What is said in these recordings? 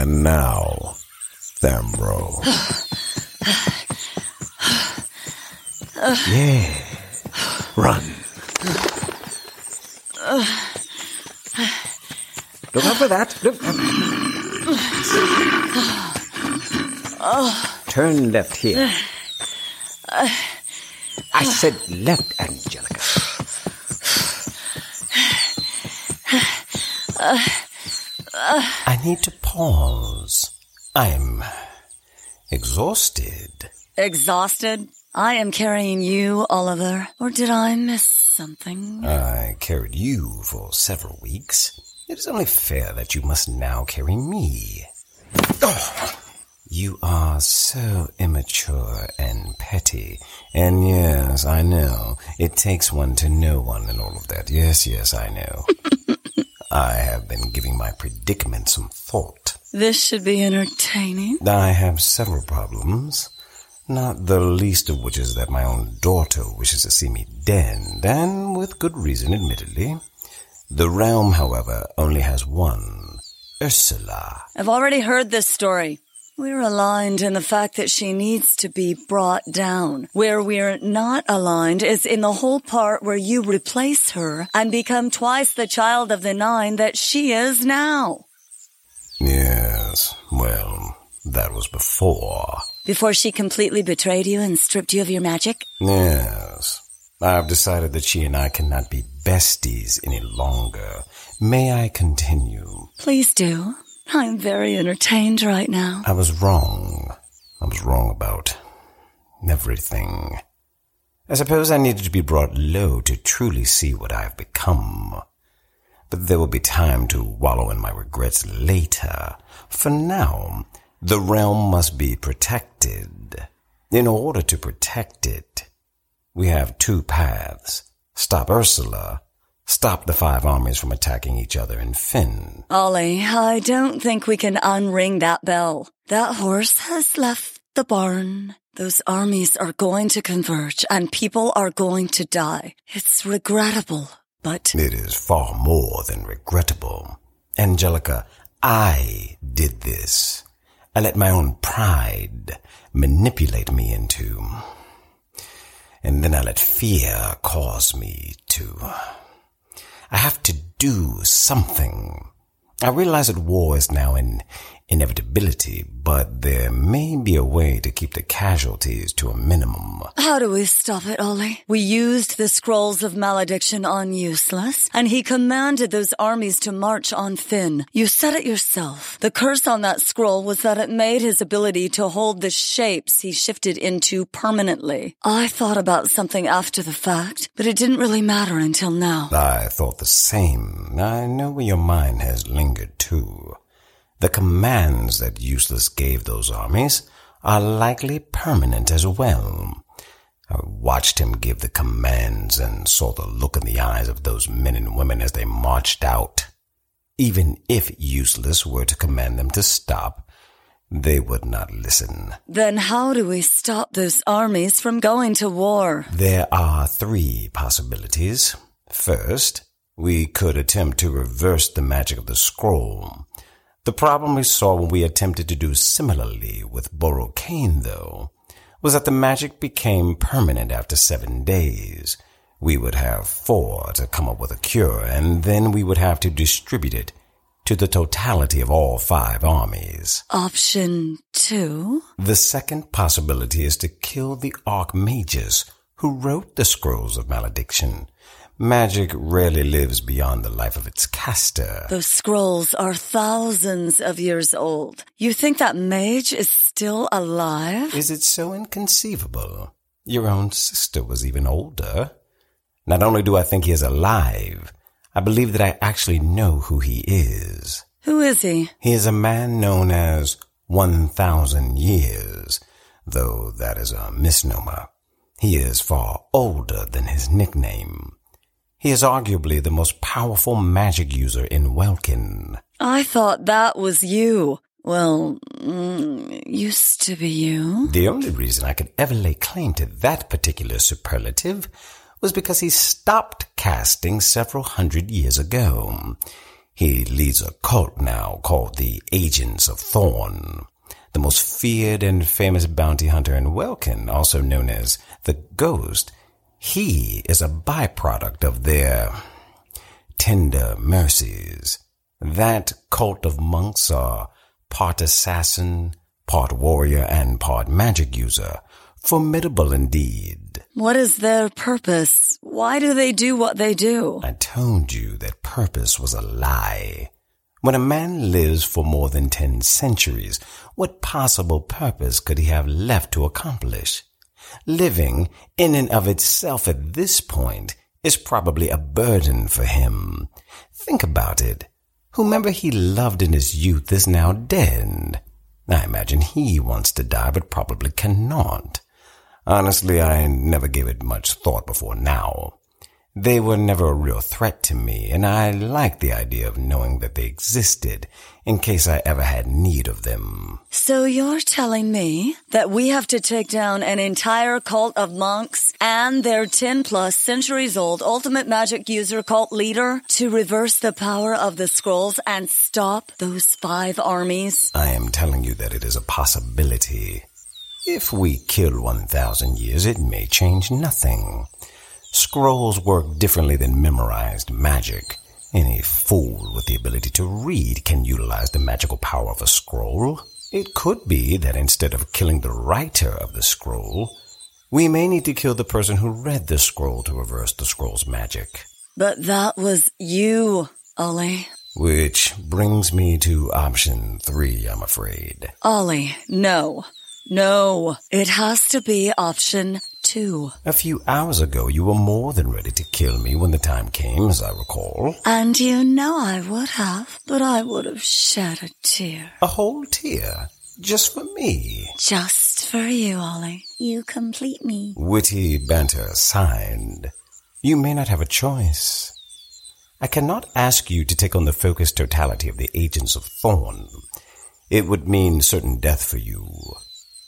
And now, Thamro. yeah. Run. Look out for that. Look. Turn left here. I said left, Anjelica. I need to pause. I'm exhausted. Exhausted? I am carrying you, Oliver. Or did I miss something? I carried you for several weeks. It is only fair that you must now carry me. Oh, you are so immature and petty. And yes, I know, it takes one to know one and all of that. Yes, yes, I know. I have been giving my predicament some thought. This should be entertaining. I have several problems, not the least of which is that my own daughter wishes to see me dead, and with good reason, admittedly. The realm, however, only has one, Ursula. I've already heard this story. We're aligned in the fact that she needs to be brought down. Where we're not aligned is in the whole part where you replace her and become twice the child of the nine that she is now. Yes, well, that was before. Before she completely betrayed you and stripped you of your magic? Yes. I've decided that she and I cannot be besties any longer. May I continue? Please do. I'm very entertained right now. I was wrong. I was wrong about everything. I suppose I needed to be brought low to truly see what I have become. But there will be time to wallow in my regrets later. For now, the realm must be protected. In order to protect it, we have two paths. Stop Ursula stop the five armies from attacking each other in Finn. Ollie, I don't think we can unring that bell. That horse has left the barn. Those armies are going to converge and people are going to die. It's regrettable, but. It is far more than regrettable. Anjelica, I did this. I let my own pride manipulate me into. And then I let fear cause me to I have to do something. I realize that war is now an inevitability, but there may be a way to keep the casualties to a minimum. How do we stop it, Ollie? We used the scrolls of malediction on Useless, and he commanded those armies to march on Fynn. You said it yourself. The curse on that scroll was that it made his ability to hold the shapes he shifted into permanently. I thought about something after the fact, but it didn't really matter until now. I thought the same. I know where your mind has lingered too. The commands that Useless gave those armies are likely permanent as well. I watched him give the commands and saw the look in the eyes of those men and women as they marched out. Even if Useless were to command them to stop, they would not listen. Then how do we stop those armies from going to war? There are three possibilities. First, we could attempt to reverse the magic of the scroll. The problem we saw when we attempted to do similarly with Borokain, though, was that the magic became permanent after seven days. We would have four to come up with a cure, and then we would have to distribute it to the totality of all five armies. Option two? The second possibility is to kill the Archmages who wrote the Scrolls of Malediction Magic rarely lives beyond the life of its caster. Those scrolls are thousands of years old. You think that mage is still alive? Is it so inconceivable? Your own sister was even older. Not only do I think he is alive, I believe that I actually know who he is. Who is he? He is a man known as 1,000 years, though that is a misnomer. He is far older than his nickname. He is arguably the most powerful magic user in Welkin. I thought that was you. Well, mm, used to be you. The only reason I could ever lay claim to that particular superlative was because he stopped casting several hundred years ago. He leads a cult now called the Agents of Thorn. The most feared and famous bounty hunter in Welkin, also known as the Ghost, he is a byproduct of their tender mercies. That cult of monks are part assassin, part warrior, and part magic user. Formidable indeed. What is their purpose? Why do they do what they do? I told you that purpose was a lie. When a man lives for more than ten centuries, what possible purpose could he have left to accomplish? Living in and of itself at this point is probably a burden for him. Think about it. Whomever he loved in his youth is now dead. I imagine he wants to die, but probably cannot. Honestly, I never gave it much thought before now. They were never a real threat to me, and I liked the idea of knowing that they existed in case I ever had need of them. So you're telling me that we have to take down an entire cult of monks and their 10 plus centuries old ultimate magic user cult leader to reverse the power of the scrolls and stop those five armies? I am telling you that it is a possibility. If we kill 1,000 years, it may change nothing. Scrolls work differently than memorized magic. Any fool with the ability to read can utilize the magical power of a scroll. It could be that instead of killing the writer of the scroll, we may need to kill the person who read the scroll to reverse the scroll's magic. But that was you, Ollie. Which brings me to option three, I'm afraid. Ollie, no. No. It has to be option two. A few hours ago, you were more than ready to kill me when the time came, as I recall. And you know I would have, but I would have shed a tear. A whole tear. Just for me. Just for you, Ollie. You complete me. Witty banter signed. You may not have a choice. I cannot ask you to take on the focused totality of the agents of Thorn. It would mean certain death for you.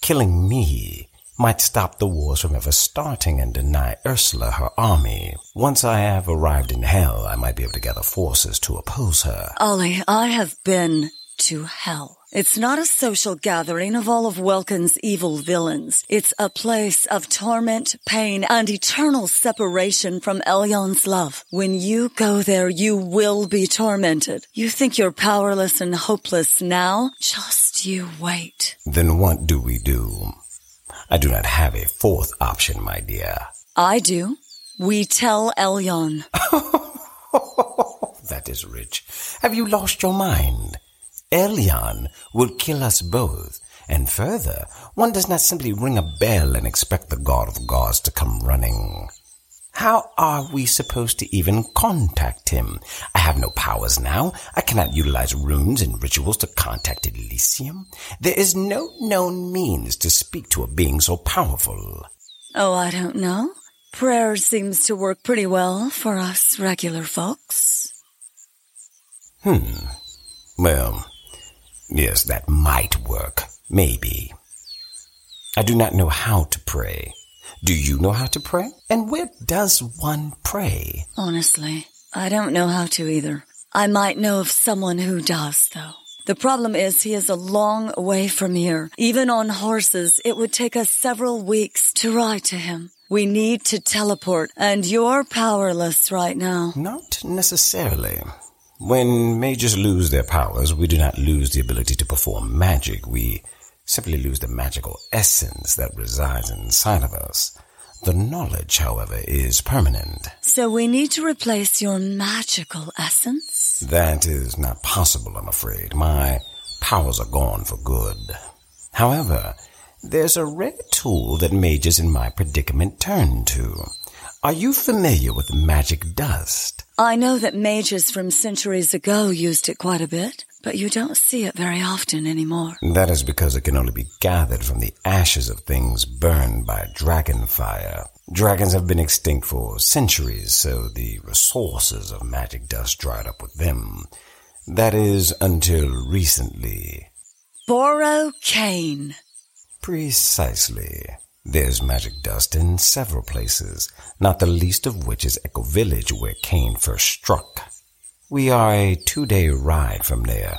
Killing me might stop the wars from ever starting and deny Ursula her army. Once I have arrived in hell, I might be able to gather forces to oppose her. Ollie, I have been to hell. It's not a social gathering of all of Welkin's evil villains. It's a place of torment, pain, and eternal separation from Elyon's love. When you go there, you will be tormented. You think you're powerless and hopeless now? Just you wait. Then what do we do? I do not have a fourth option, my dear. I do. We tell Elyon. that is rich. Have you lost your mind? Elyon will kill us both. And further, one does not simply ring a bell and expect the god of gods to come running. How are we supposed to even contact him? I have no powers now. I cannot utilize runes and rituals to contact Elysium. There is no known means to speak to a being so powerful. Oh, I don't know. Prayer seems to work pretty well for us regular folks. Hmm. Well, yes, that might work. Maybe. I do not know how to pray. Do you know how to pray? And where does one pray? Honestly, I don't know how to either. I might know of someone who does, though. The problem is he is a long way from here. Even on horses, it would take us several weeks to ride to him. We need to teleport, and you're powerless right now. Not necessarily. When mages lose their powers, we do not lose the ability to perform magic. We simply lose the magical essence that resides inside of us. The knowledge, however, is permanent. So we need to replace your magical essence? That is not possible, I'm afraid. My powers are gone for good. However, there's a rare tool that mages in my predicament turn to. Are you familiar with magic dust? I know that mages from centuries ago used it quite a bit, but you don't see it very often anymore. That is because it can only be gathered from the ashes of things burned by dragon fire. Dragons have been extinct for centuries, so the resources of magic dust dried up with them. That is until recently. Boro Kane. Precisely. There's magic dust in several places, not the least of which is Echo Village where Kane first struck. We are a two-day ride from there.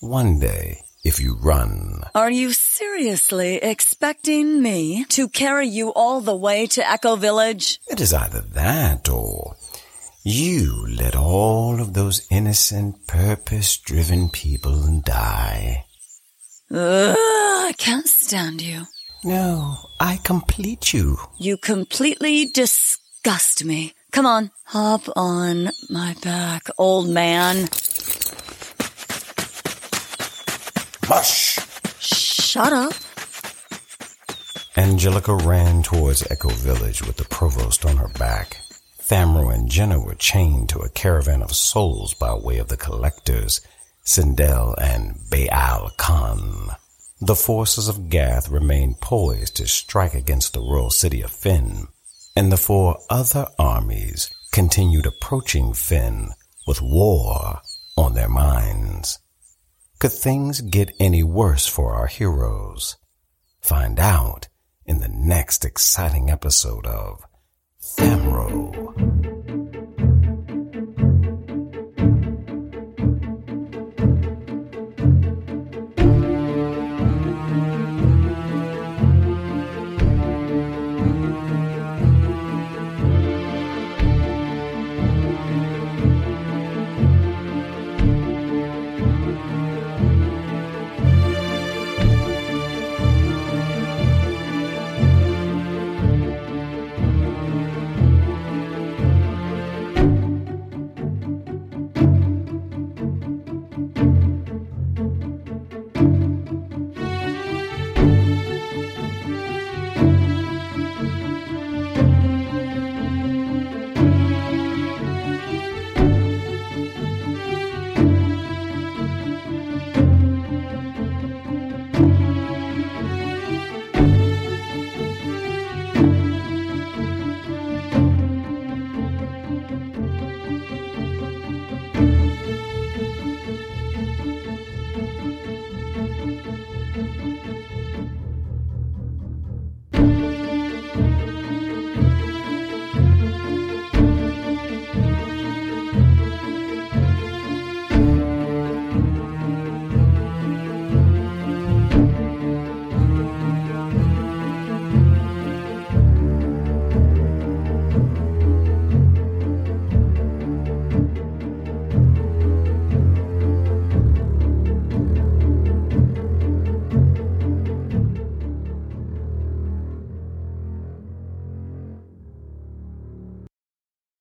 One day, if you run. Are you seriously expecting me to carry you all the way to Echo Village? It is either that or you let all of those innocent, purpose-driven people die. Ugh, I can't stand you. No, I complete you. You completely disgust me. Come on, hop on my back, old man. Mush! Shut up. Anjelica ran towards Echo Village with the provost on her back. Thamro and Jenna were chained to a caravan of souls by way of the collectors, Sindel and Baal Khan. The forces of Gath remained poised to strike against the royal city of Fynn, and the four other armies continued approaching Finn with war on their minds. Could things get any worse for our heroes? Find out in the next exciting episode of Thamro